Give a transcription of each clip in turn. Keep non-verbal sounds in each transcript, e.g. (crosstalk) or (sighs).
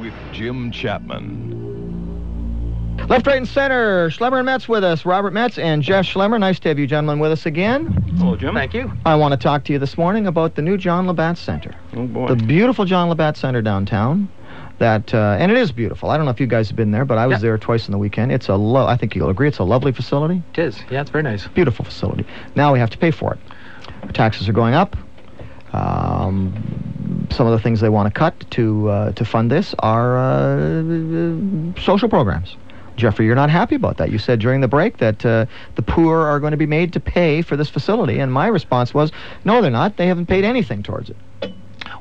with Jim Chapman. Left, right, and center. Schlemmer and Metz with us. Robert Metz and Jeff Schlemmer. Nice to have you gentlemen with us again. Hello, Jim. Thank you. I want to talk to you this morning about the new John Labatt Center. Oh, boy. The beautiful John Labatt Center downtown. That uh, and it is beautiful. I don't know if you guys have been there, but I was Yeah. there twice in the weekend. It's a lo- I think you'll agree it's a lovely facility. It is. Yeah, it's very nice. Beautiful facility. Now we have to pay for it. Our taxes are going up. Um, some of the things they want to cut to uh, to fund this are uh, social programs. Jeffrey, you're not happy about that. You said during the break that uh, the poor are going to be made to pay for this facility, and my response was, no, they're not. They haven't paid anything towards it.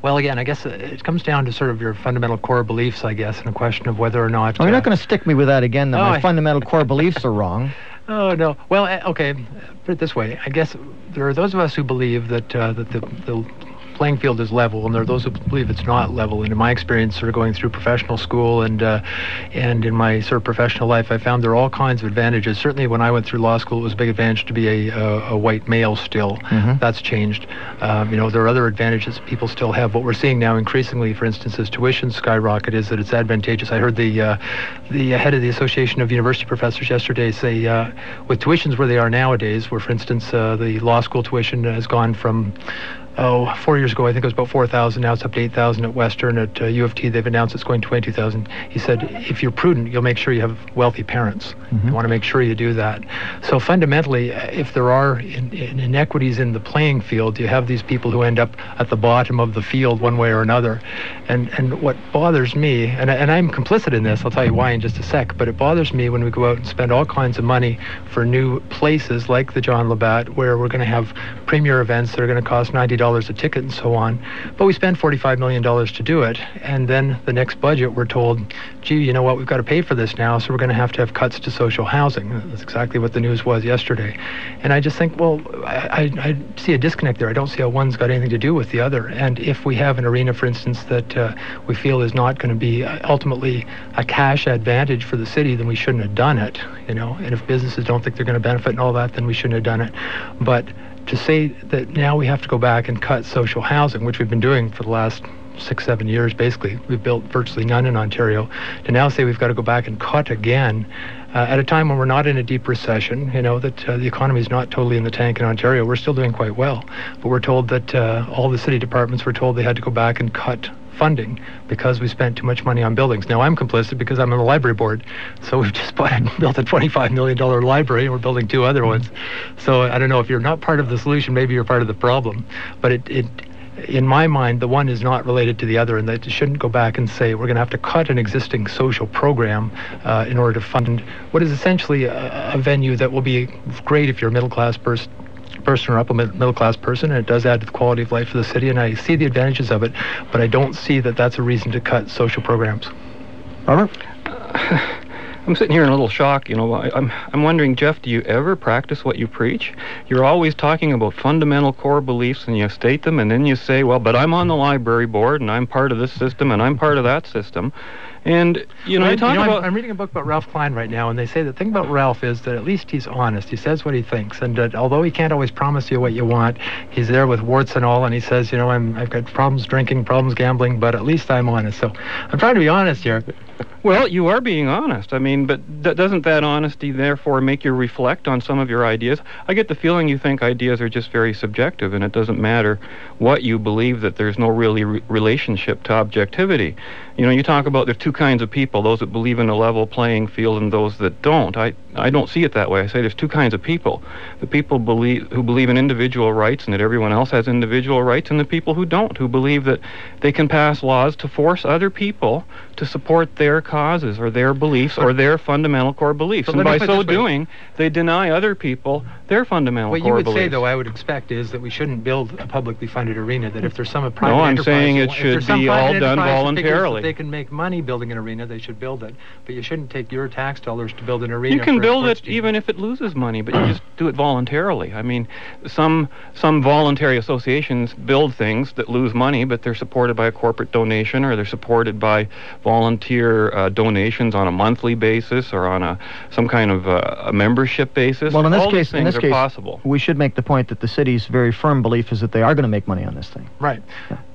Well, again, I guess uh, it comes down to sort of your fundamental core beliefs, I guess, and a question of whether or not. Oh, you're uh, not going to stick me with that again. That Oh, my I- fundamental core beliefs are wrong. (laughs) Oh no. Well, uh, okay. Put it this way. I guess there are those of us who believe that uh, that the, the playing field is level, and there are those who believe it's not level. And in my experience, sort of going through professional school and uh, and in my sort of professional life, I found there are all kinds of advantages. Certainly, when I went through law school, it was a big advantage to be a, a, a white male. Still, Mhm. that's changed. Um, you know, there are other advantages people still have. What we're seeing now, increasingly, for instance, as tuition skyrocket, is that it's advantageous. I heard the uh, the head of the Association of University Professors yesterday say, uh, with tuitions where they are nowadays, where, for instance, uh, the law school tuition has gone from oh, four years ago, I think it was about 4,000. Now it's up to 8,000 at Western. At uh, U of T, they've announced it's going to 22,000. He said, if you're prudent, you'll make sure you have wealthy parents. You want to make sure you do that. So fundamentally, uh, if there are in, in inequities in the playing field, you have these people who end up at the bottom of the field one way or another. And and what bothers me, and, and I'm complicit in this, I'll tell you why in just a sec, but it bothers me when we go out and spend all kinds of money for new places like the John Labatt, where we're going to have premier events that are going to cost $90 a ticket and so on, but we spend $45 million to do it, and then the next budget we're told, gee, you know what, we've got to pay for this now, so we're going to have to have cuts to social housing. That's exactly what the news was yesterday. And I just think, well, I, I, I see a disconnect there. I don't see how one's got anything to do with the other. And if we have an arena, for instance, that uh, we feel is not going to be uh, ultimately a cash advantage for the city, then we shouldn't have done it, you know. And if businesses don't think they're going to benefit and all that, then we shouldn't have done it. But to say that now we have to go back and cut social housing, which we've been doing for the last six, seven years, basically. We've built virtually none in Ontario. To now say we've got to go back and cut again uh, at a time when we're not in a deep recession, you know, that uh, the economy is not totally in the tank in Ontario. We're still doing quite well. But we're told that uh, all the city departments were told they had to go back and cut funding because we spent too much money on buildings. Now I'm complicit because I'm on the library board. So we've just bought, and (laughs) built a $25 million library and we're building two other ones. So I don't know if you're not part of the solution, maybe you're part of the problem. But it, it in my mind, the one is not related to the other, and that shouldn't go back and say we're going to have to cut an existing social program uh, in order to fund what is essentially a, a venue that will be great if you're a middle class person person or upper middle class person and it does add to the quality of life for the city and I see the advantages of it but I don't see that that's a reason to cut social programs. Robert? (sighs) I'm sitting here in a little shock. You know, I, I'm I'm wondering, Jeff, do you ever practice what you preach? You're always talking about fundamental core beliefs, and you state them, and then you say, well, but I'm on the library board, and I'm part of this system, and I'm part of that system, and you know, Well, you talk I'm- I'm, reading a book about Ralph Klein right now, and they say the thing about Ralph is that at least he's honest. He says what he thinks, and that although he can't always promise you what you want, he's there with warts and all, and he says, you know, I'm, I've got problems drinking, problems gambling, but at least I'm honest. So I'm trying to be honest here. Well, you are being honest. I mean, but th- doesn't that honesty therefore make you reflect on some of your ideas? I get the feeling you think ideas are just very subjective, and it doesn't matter what you believe that there's no really re- relationship to objectivity. You know, you talk about there's two kinds of people: those that believe in a level playing field and those that don't. I I don't see it that way. I say there's two kinds of people: the people believe who believe in individual rights and that everyone else has individual rights, and the people who don't, who believe that they can pass laws to force other people to support their causes or their beliefs or their fundamental core beliefs. But And by so doing, they deny other people their fundamental What core beliefs. What you would beliefs. say, though, I would expect is that we shouldn't build a publicly funded arena. That if there's some private No, I'm saying it should be all done enterprise that figures voluntarily. They can make money building an arena. They should build it, but you shouldn't take your tax dollars to build an arena. You can build it even if it loses money, but you just do it voluntarily. I mean, some some voluntary associations build things that lose money, but they're supported by a corporate donation or they're supported by volunteer uh, donations on a monthly basis or on a some kind of uh, a membership basis. Well, in this All case, in this case, possible. we should make the point that the city's very firm belief is that they are going to make money on this thing. Right.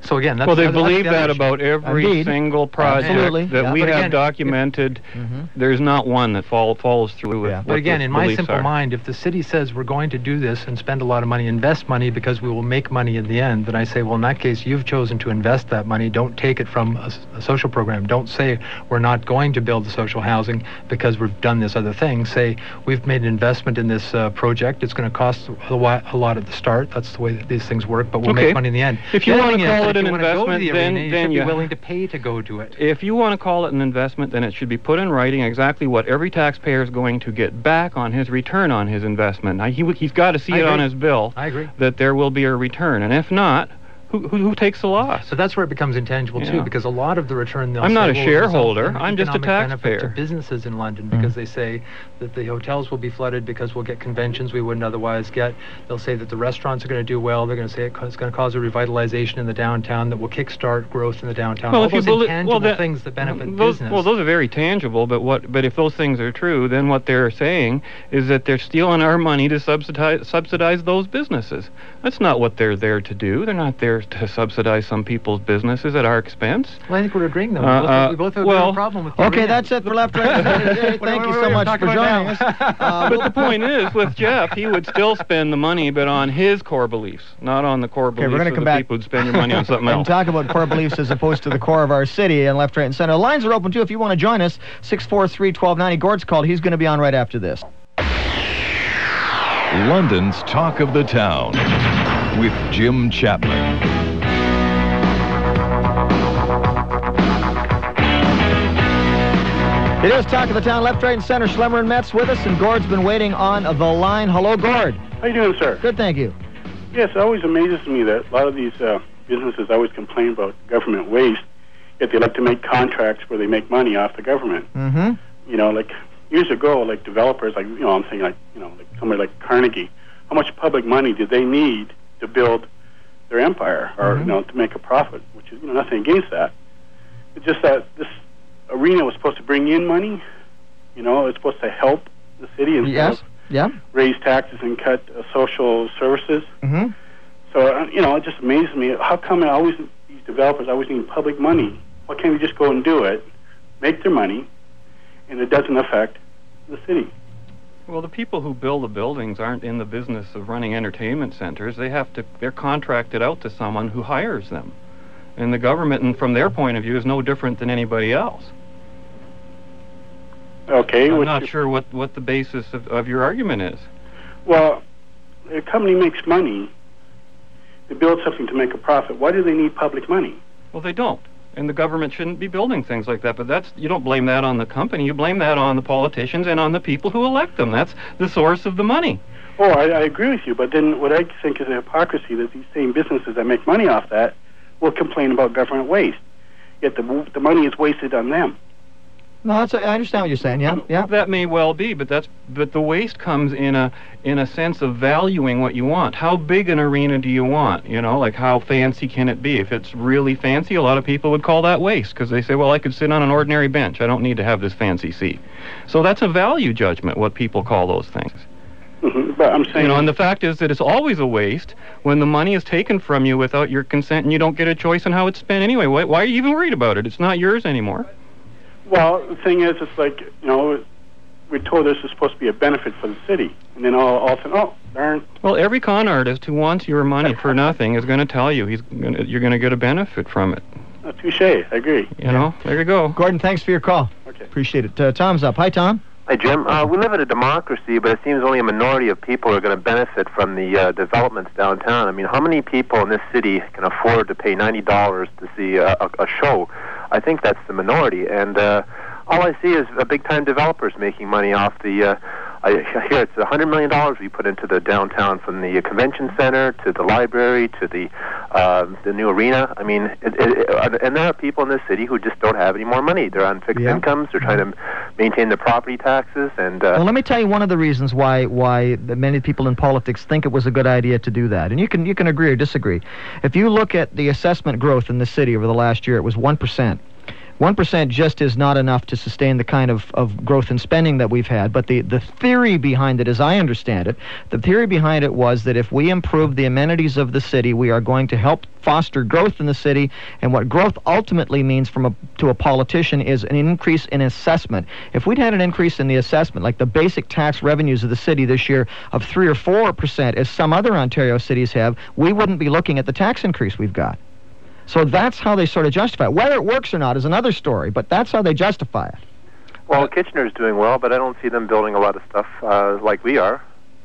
So again, that's well, they the believe other that issue. about every Indeed. single project Absolutely, that yeah. we But have again, if- documented. Mhm. There's not one that fall, follows through with Yeah. what But again, the in my simple are. mind, if the city says we're going to do this and spend a lot of money, invest money because we will make money in the end, then I say, well, in that case, you've chosen to invest that money. Don't take it from a social program. Don't say we're not going to build the social housing because we've done this other thing. Say we've made an investment in this uh, project. It's going to cost a, wa- a lot at the start. That's the way that these things work. But we'll Okay. make money in the end. If you wanna call it an you wanna go to investment, the then- arena, you then should you- be willing to pay to go to it. If you want to call it an investment, then it should be put in writing exactly what every taxpayer is going to get back on his return on his investment. Now, he, he's got to see I it on his bill I agree. that there will be a return. And if not, who, who, who takes the loss? So that's where it becomes intangible Yeah. too, because a lot of the return they'll I'm not a "Well, shareholder. I'm just a taxpayer." To businesses in London, Mm. because they say that the hotels will be flooded because we'll get conventions we wouldn't otherwise get. They'll say that the restaurants are going to do well. They're going to say it's going to cause a revitalization in the downtown that will kickstart growth in the downtown. Well, All if you those belie- intangible well, that- things that benefit those, business. Well, those are very tangible, but what? But if those things are true, then what they're saying is that they're stealing our money to subsidize subsidize those businesses. That's not what they're there to do. They're not there to subsidize some people's businesses at our expense. well, I think we're agreeing though. Uh, we, both, uh, we both have well- a problem with the Okay, arena. that's it for Left Right. Center (laughs) Thank you so much for joining us. (laughs) Uh, but the point (laughs) is, with Jeff, he would still spend the money, but on his core beliefs, not on the core beliefs we're beliefs gonna of come the back people who'd spend your money on something else. and else. talk about core beliefs as opposed to the core of our city and left, right, and center. Lines are open too if you want to join us. 643-1290. Gord's called. He's going to be on right after this. London's Talk of the Town with Jim Chapman. It is Talk of the Town, left, right, and center. Schlemmer and Metz with us, and Gord's been waiting on the line. Hello, Gord. How you doing, sir? Good, thank you. Yes, it always amazes me that a lot of these uh, businesses always complain about government waste, yet they like to make contracts where they make money off the government. Mm-hmm. You know, like years ago, like developers, like you know, I'm saying like you know, like somebody like Carnegie, how much public money did they need to build their empire, or Mhm. you know, to make a profit? Which is you know nothing against that. It's just that this arena was supposed to bring in money. You know, it's supposed to help the city instead Yes. of Yeah. raise taxes and cut uh, social services. Mm-hmm. So uh, you know, it just amazes me. How come it always these developers always need public money? Why can't they just go and do it, make their money, and it doesn't affect the city? Well, the people who build the buildings aren't in the business of running entertainment centers. They have to. They're contracted out to someone who hires them, and the government, and from their point of view, is no different than anybody else. Okay. I'm not sure what, what the basis of, of your argument is. Well, a company makes money. They build something to make a profit. Why do they need public money? Well, they don't. And the government shouldn't be building things like that. But that's you don't blame that on the company. You blame that on the politicians and on the people who elect them. That's the source of the money. Oh, I, I agree with you. But then what I think is a hypocrisy that these same businesses that make money off that will complain about government waste. Yet the the money is wasted on them. No, that's, I understand what you're saying. Yeah. Yeah. That may well be, but that's but the waste comes in a in a sense of valuing what you want. How big an arena do you want? You know, like how fancy can it be? If it's really fancy, a lot of people would call that waste because they say, well, I could sit on an ordinary bench. I don't need to have this fancy seat. So that's a value judgment. What people call those things. hmm But I'm saying, You know, and the fact is that it's always a waste when the money is taken from you without your consent and you don't get a choice in how it's spent anyway. Why, why are you even worried about it? It's not yours anymore. Well, the thing is, it's like you know, we're told this is supposed to be a benefit for the city, and then all, all of a sudden, oh, darn, Well, every con artist who wants your money for (laughs) nothing is going to tell you he's gonna, you're going to get a benefit from it. uh, touche. I agree. You know, there you go. Gordon, thanks for your call. Okay. Appreciate it. Uh, Tom's up. Hi, Tom. Hi, Jim. Uh, we live in a democracy, but it seems only a minority of people are going to benefit from the uh, developments downtown. I mean, how many people in this city can afford to pay ninety dollars to see a, a, a show? I think that's the minority, and uh, all I see is uh, big-time developers making money off the. Uh, (laughs) I hear it's hundred million dollars we put into the downtown, from the convention center to the library to the uh, the new arena. I mean, it, it, it, and there are people in this city who just don't have any more money. They're on fixed Yeah. incomes. They're trying to maintain their property taxes, and uh, Well, let me tell you one of the reasons why why many people in politics think it was a good idea to do that, and you can you can agree or disagree. If you look at the assessment growth in the city over the last year, it was one percent. 1% just is not enough to sustain the kind of, of growth in spending that we've had. But the, the theory behind it, as I understand it, the theory behind it was that if we improve the amenities of the city, we are going to help foster growth in the city. And what growth ultimately means from a, to a politician is an increase in assessment. If we'd had an increase in the assessment, like the basic tax revenues of the city this year of 3 or 4%, as some other Ontario cities have, we wouldn't be looking at the tax increase we've got. So that's how they sort of justify it. Whether it works or not is another story, but that's how they justify it. Well, Kitchener's doing well, but I don't see them building a lot of stuff uh, like we are.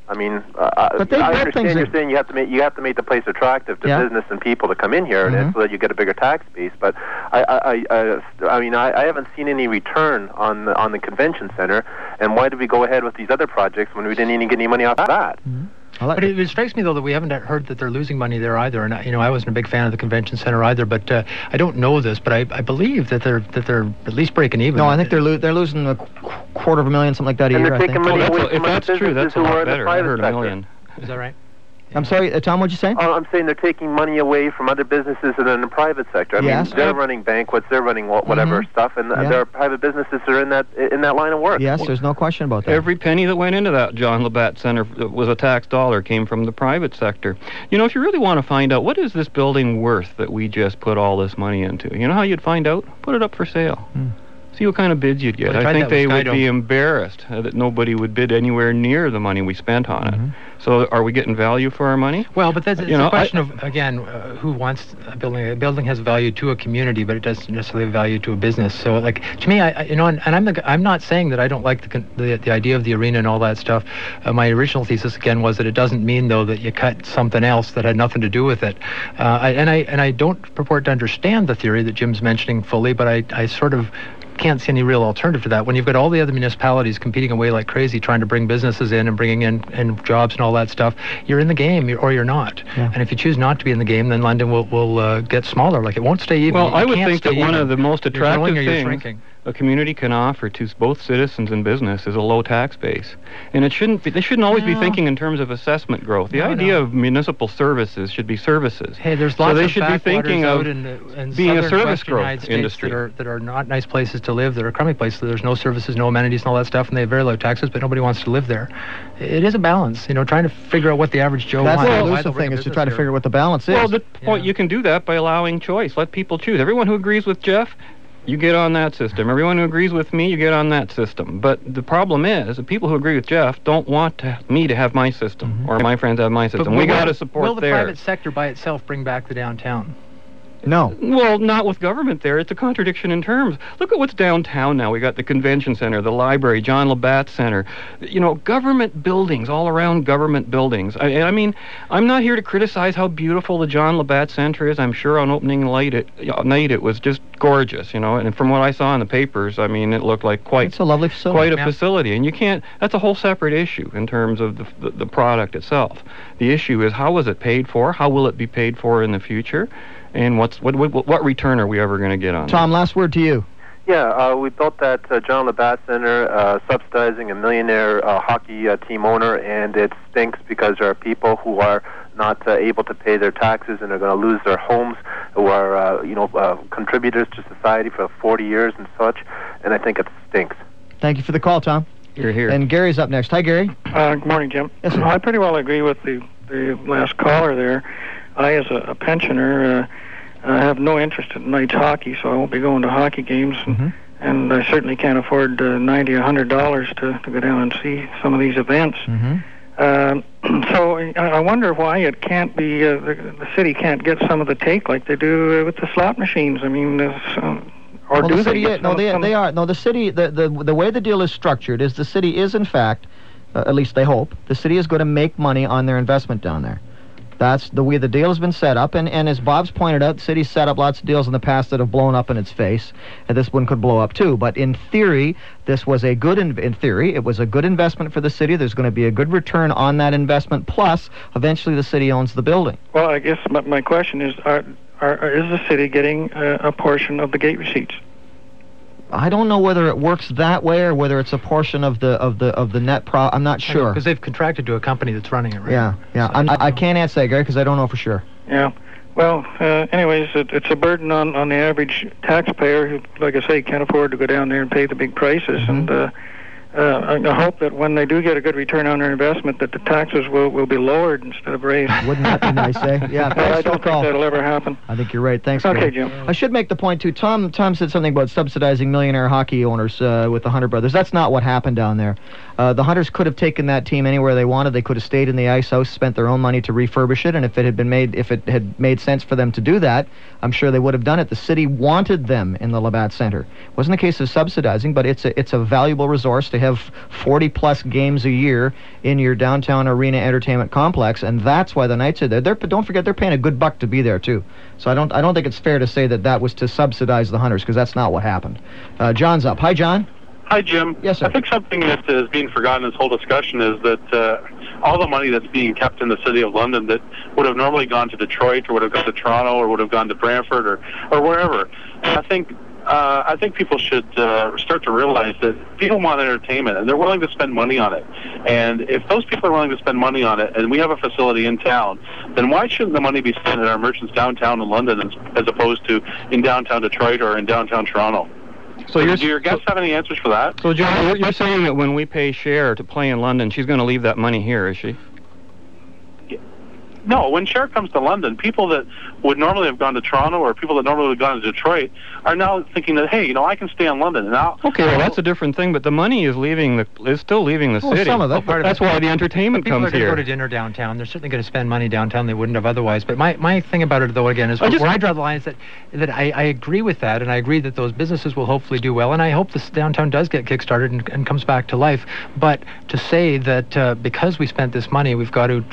I mean, uh, But I understand you're saying you have to make you have to make the place attractive to Yeah. business and people to come in here, Mhm. and so that you get a bigger tax base. But I, I, I, I, mean, I, I haven't seen any return on the, on the convention center. And why did we go ahead with these other projects when we didn't even get any money off of that? I'll let- But it, it strikes me though that we haven't heard that they're losing money there either. And I- you know, I wasn't a big fan of the convention center either. But uh, I don't know this, but I, I believe that they're that they're at least breaking even. no, I think they're lo- they're losing a qu- quarter of a million, something like that a And year. they're I taking think. money Well, away that's a- if that's true, that's a lot better. I private heard a million. Is that right? I'm sorry, uh, Tom. What'd you say? Oh, I'm saying they're taking money away from other businesses that are in the private sector. I Yes. mean, they're running banquets, they're running wha- whatever Mhm. stuff, and Yeah. there are private businesses that are in that in that line of work. yes, there's no question about that. Every penny that went into that John Labatt Center was a tax dollar came from the private sector. You know, if you really want to find out what is this building worth that we just put all this money into, you know how you'd find out? Put it up for sale. Hmm. See what kind of bids you'd get. Well, I think they would be embarrassed uh, that nobody would bid anywhere near the money we spent on Mm-hmm. it. So, are we getting value for our money? Well, but that's it's You know, a question I- of again, uh, who wants a building? A building has value to a community, but it doesn't necessarily have value to a business. So, like to me, I, I you know, and, and I'm the, I'm not saying that I don't like the, con- the the idea of the arena and all that stuff. Uh, my original thesis again was that it doesn't mean though that you cut something else that had nothing to do with it. Uh, I, and I and I don't purport to understand the theory that Jim's mentioning fully, but I I sort of can't see any real alternative to that. When you've got all the other municipalities competing away like crazy trying to bring businesses in and bringing in and jobs and all that stuff you're in the game or you're not. Yeah. and if you choose not to be in the game then london will, will uh, get smaller. Like it won't stay even. Well, You I would think that stay one of the most You're growing attractive you're things shrinking. A community can offer to both citizens and business is a low tax base. And it shouldn't be, they shouldn't always be thinking in terms of assessment growth. The No, idea no. of municipal services should be services. Hey, there's lots So lots they of should be thinking out of in, the, in being a southern service growth United States industry. that are, that are not nice places to live, that are crummy places. There's no services, no amenities, and all that stuff, and they have very low taxes, but nobody wants to live there. It is a balance, you know, trying to figure out what the average Joe That's wants. the elusive thing is to try to here. figure out what the balance is. Well, the point you can do that by allowing choice. Let people choose. Everyone who agrees with Jeff, you get on that system. Everyone who agrees with me, you get on that system. But the problem is, the people who agree with Jeff don't want to, me to have my system mm-hmm. or my friends have my system. will we got to support Will the theirs. private sector by itself bring back the downtown? No. Well, not with government there. It's a contradiction in terms. Look at what's downtown now. We got the convention center, the library, John Labatt Center. You know, government buildings all around government buildings. I, I mean, I'm not here to criticize how beautiful the John Labatt Center is. I'm sure on opening night it, uh, night it was just gorgeous. You know, and from what I saw in the papers, I mean, it looked like quite It's a lovely facility. quite a Yeah. facility, and you can't. That's a whole separate issue in terms of the, the the product itself. The issue is how was it paid for? How will it be paid for in the future? And what's what what, what return are we ever going to get on? Tom, last word to you. Yeah, uh, we built that uh, John Labatt Center, uh, subsidizing a millionaire uh, hockey uh, team owner, and it stinks because there are people who are not uh, able to pay their taxes and are going to lose their homes, who are uh, you know uh, contributors to society for 40 years and such, and I think it stinks. Thank you for the call, Tom. You're here. And Gary's up next. Hi, Gary. Uh, good morning, Jim. Yes. I pretty well agree with the, the last caller there. I, as a, a pensioner, uh, I have no interest in night hockey, so I won't be going to hockey games, and, Mhm. and I certainly can't afford uh, ninety, a hundred dollars to to go down and see some of these events. Mm-hmm. Um, (clears throat) so I, I wonder why it can't be uh, the, the city can't get some of the take like they do uh, with the slot machines. I mean, uh, so, or well, do the they? city, get no, they, they are. No, the city, the, the, the way the deal is structured is the city is, in fact, uh, at least they hope, the city is going to make money on their investment down there. That's the way the deal has been set up. And, and as Bob's pointed out, the city's set up lots of deals in the past that have blown up in its face. And this one could blow up too. But in theory, this was a good, in, in theory, it was a good investment for the city. There's going to be a good return on that investment. Plus, eventually the city owns the building. Well, I guess my, my question is: are, are, is the city getting uh, a portion of the gate receipts? I don't know whether it works that way or whether it's a portion of the of the of the net pro. I'm not sure. Because they've contracted to a company that's running it, right? Yeah, yeah. So I'm, I I, I don't know. can't answer that, Gary, because I don't know for sure. Yeah. Well, uh, anyways, it, it's a burden on, on the average taxpayer who, like I say, can't afford to go down there and pay the big prices. And uh, uh, I hope that when they do get a good return on their investment, that the taxes will, will be lowered instead of raised. (laughs) Wouldn't that be nice, eh? (laughs) Yeah, But I don't call. think that'll ever happen. I think you're right. Thanks. Okay. Jim. I should make the point too. Tom Tom said something about subsidizing millionaire hockey owners uh, with the Hunter brothers. That's not what happened down there. Uh, the Hunters could have taken that team anywhere they wanted. They could have stayed in the ice house, spent their own money to refurbish it, and if it had been made, if it had made sense for them to do that, I'm sure they would have done it. The city wanted them in the Labatt Center. It wasn't a case of subsidizing, but it's a it's a valuable resource to have 40 plus games a year in your downtown arena entertainment complex, and that's why the Knights are there. They're, but don't forget, they're paying a good buck to be there too. So I don't I don't think it's fair to say that that was to subsidize the Hunters because that's not what happened. Uh, John's up. Hi, John. Hi, Jim. Yes, sir. I think something that is being forgotten in this whole discussion is that uh, all the money that's being kept in the city of London that would have normally gone to Detroit or would have gone to Toronto or would have gone to Brantford or, or wherever. And I think uh, I think people should uh, start to realize that people want entertainment and they're willing to spend money on it. And if those people are willing to spend money on it, and we have a facility in town, then why shouldn't the money be spent at our merchants downtown in London as, as opposed to in downtown Detroit or in downtown Toronto? So do your guests have any answers for that? so John, you're- you're saying that when we pay Cher to play in London, she's going to leave that money here, is she? No, when Cher comes to London, people that would normally have gone to Toronto or people that normally would have gone to Detroit are now thinking that, hey, you know, I can stay in London. And I'll, Okay, well that's a different thing, but the money is leaving the is still leaving the Well, city. some of it. part of That's it. why the entertainment People comes are going to here. go to dinner downtown. They're certainly going to spend money downtown they wouldn't have otherwise. But my, my thing about it, though, again, is I just- where I draw the line is that, that I, I agree with that, and I agree that those businesses will hopefully do well, and I hope this downtown does get kickstarted and, and comes back to life. But to say that uh, because we spent this money, we've got to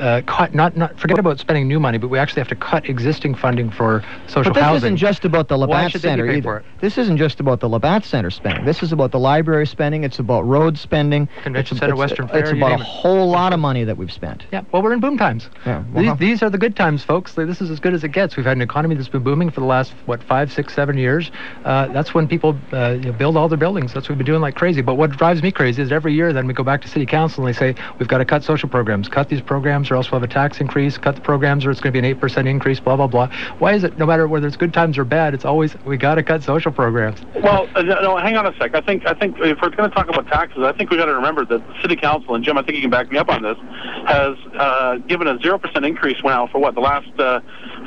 uh, cut, not, not forget about spending new money, but we actually have to cut existing funding for social housing. But this housing. isn't just about the Labatt Center either. This isn't just about the Labatt Center spending. This is about the library spending. It's about road spending. Convention it's, Center, it's, Western It's Fair, you about a whole lot of money that we've spent. Yeah, well, we're in boom times. Yeah, well, these, huh. these are the good times, folks. Like, This is as good as it gets. We've had an economy that's been booming for the last what five, six, seven years. Uh, that's when people uh, you know, build all their buildings. That's what we've been doing like crazy. But what drives me crazy is every year, then we go back to city council and they say we've got to cut social programs, cut these programs, or else we'll have a tax increase. Cut the programs, or it's going to be an eight percent increase. Blah blah blah. Why is it? No matter whether it's good times or bad, it's always we got to cut social programs. Well, uh, no, hang on a sec. I think I think if we're going to talk about taxes, I think we got to remember that the city council and Jim, I think you can back me up on this, has uh, given a zero percent increase now for what the last uh,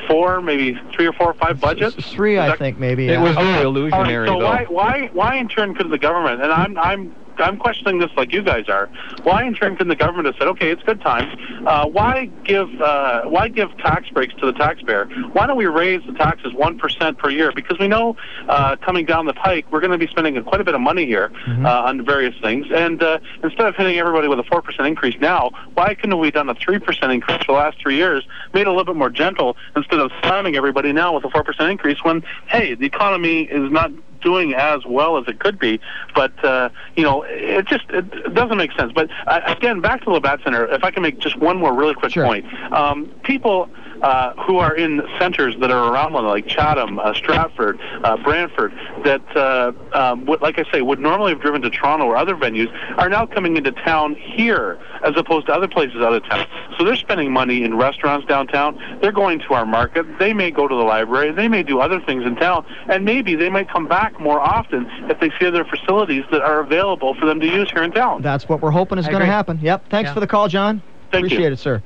four, maybe three or four or five budgets. S- Three, Is I that- think, maybe. It yeah. was very All right, illusionary, so though. why why why in turn couldn't the government? And I'm I'm I'm questioning this like you guys are. Why in couldn't the government have said, okay, it's good times. Uh, why give uh, why give tax breaks to the taxpayer? Why don't we raise the taxes one percent per year? Because we know uh, coming down the pike, we're going to be spending quite a bit of money here uh, on various things. And uh, instead of hitting everybody with a four percent increase now, why couldn't we have done a three percent increase for the last three years? Made it a little bit more gentle instead of slamming everybody now with a four percent increase. When hey, the economy is not doing as well as it could be. But uh, you know, it just it, doesn't make sense. But uh, again, back to the Labatt Center. If I can make just one more really quick Sure. point, um, people. Uh, who are in centers that are around London, like Chatham, uh, Stratford, uh, Brantford, that, uh, um, would, like I say, would normally have driven to Toronto or other venues, are now coming into town here as opposed to other places out of town. So they're spending money in restaurants downtown. They're going to our market. They may go to the library. They may do other things in town, and maybe they might come back more often if they see other facilities that are available for them to use here in town. That's what we're hoping is going to happen. Yep. Thanks Yeah. for the call, John. Thank you. Appreciate it, sir.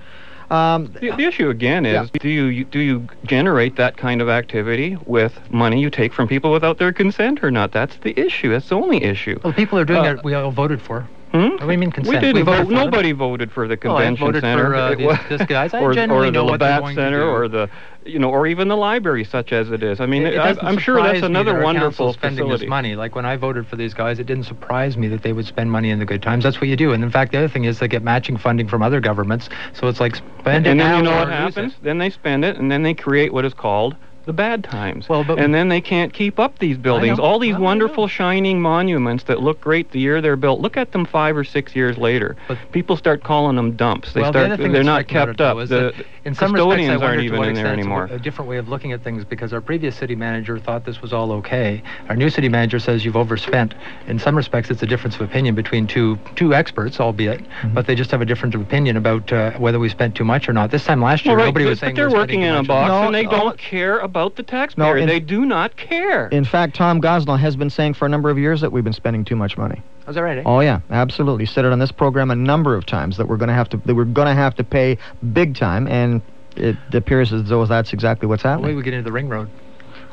Um, The, the issue again is Yeah. do you do you generate that kind of activity with money you take from people without their consent or not? That's the issue. That's the only issue. Well, the people are doing Uh, that we all voted for. Hmm? What do you mean consent? We didn't We vote. Nobody voted for the convention Well, I voted center. for, uh, these- guys. I (laughs) or, generally or know the what they're Labatt to Center, do. or the, you know, or even the library, such as it is. I mean, It, it I, I'm sure that's another that wonderful spending facility. this money. Like when I voted for these guys, it didn't surprise me that they would spend money in the good times. That's what you do. And in fact, the other thing is they get matching funding from other governments. So it's like spend And it then you know what happens? Then they spend it, and then they create what is called the bad times. Well, but- and then they can't keep up these buildings. All these wonderful shining monuments that look great the year they're built. Look at them five or six years later. But- People start calling them dumps. They well, start the they're not strikes me about kept up. The in some respects, I custodians wonder aren't even in there extent it's a- anymore. A different way of looking at things because our previous city manager thought this was all okay. Our new city manager says you've overspent. In some respects, it's a difference of opinion between two two experts, albeit, Mm-hmm. but they just have a different opinion about uh, whether we spent too much or not. This time last year, Well, right, nobody was saying they're we're working in a box No, and they don't care about the taxpayer. in- they do not care. In fact, Tom Gosnell has been saying for a number of years that we've been spending too much money. Oh, is that right? eh? Oh yeah, absolutely. He said it on this program a number of times that we're going to have to that we're going to have to pay big time, and it appears as though that's exactly what's Wait, happening. we get into the ring road.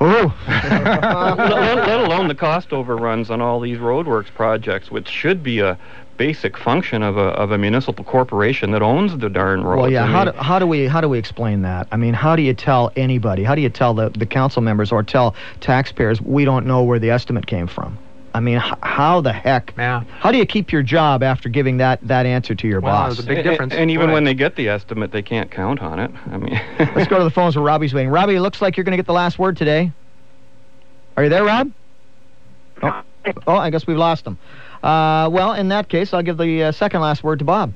Oh, (laughs) let, let- let alone the cost overruns on all these roadworks projects, which should be a basic function of a of a municipal corporation that owns the darn roads. well, yeah. I How mean, do, how do we how do we explain that? I mean, how do you tell anybody? How do you tell the the council members or tell taxpayers we don't know where the estimate came from? I mean, h- how the heck? Yeah. How do you keep your job after giving that that answer to your Well, boss? there's a big difference. And even Go when they get the estimate, they can't count on it. I mean, (laughs) Let's go to the phones where Robbie's waiting. Robbie, it looks like you're going to get the last word today. Are you there, Rob? Oh, oh I guess we've lost him. Uh, well, in that case, I'll give the uh, second last word to Bob.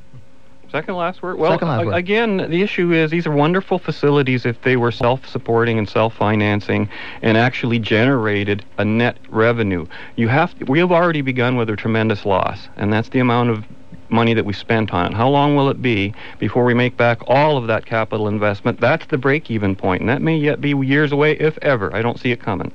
Second last word. Well, Second last word. again, the issue is these are wonderful facilities if they were self-supporting and self-financing and actually generated a net revenue. You have we have already begun with a tremendous loss, and that's the amount of money that we spent on it. How long will it be before we make back all of that capital investment? That's the break-even point, and that may yet be years away, if ever. I don't see it coming.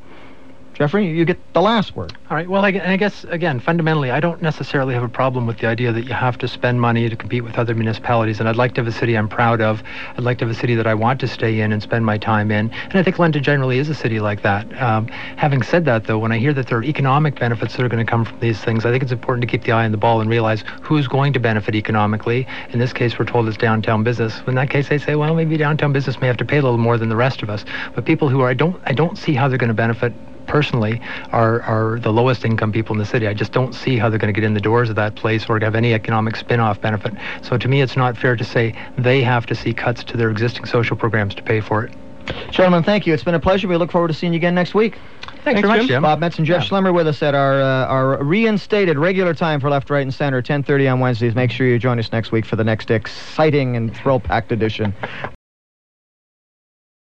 Jeffrey, you get the last word. All right. Well, I, I guess again, fundamentally, I don't necessarily have a problem with the idea that you have to spend money to compete with other municipalities. And I'd like to have a city I'm proud of. I'd like to have a city that I want to stay in and spend my time in. And I think London generally is a city like that. Um, having said that, though, when I hear that there are economic benefits that are going to come from these things, I think it's important to keep the eye on the ball and realize who's going to benefit economically. In this case, we're told it's downtown business. In that case, they say, well, maybe downtown business may have to pay a little more than the rest of us. But people who are, I don't, I don't see how they're going to benefit personally are, are the lowest income people in the city. I just don't see how they're going to get in the doors of that place or have any economic spin-off benefit. So to me, it's not fair to say they have to see cuts to their existing social programs to pay for it. Gentlemen, thank you. It's been a pleasure. We look forward to seeing you again next week. Thanks, very much, Jim. Bob Metz and Jeff Yeah. Schlemmer with us at our uh, our reinstated regular time for Left, Right, and Center, 10:30 on Wednesdays. Make sure you join us next week for the next exciting and thrill-packed edition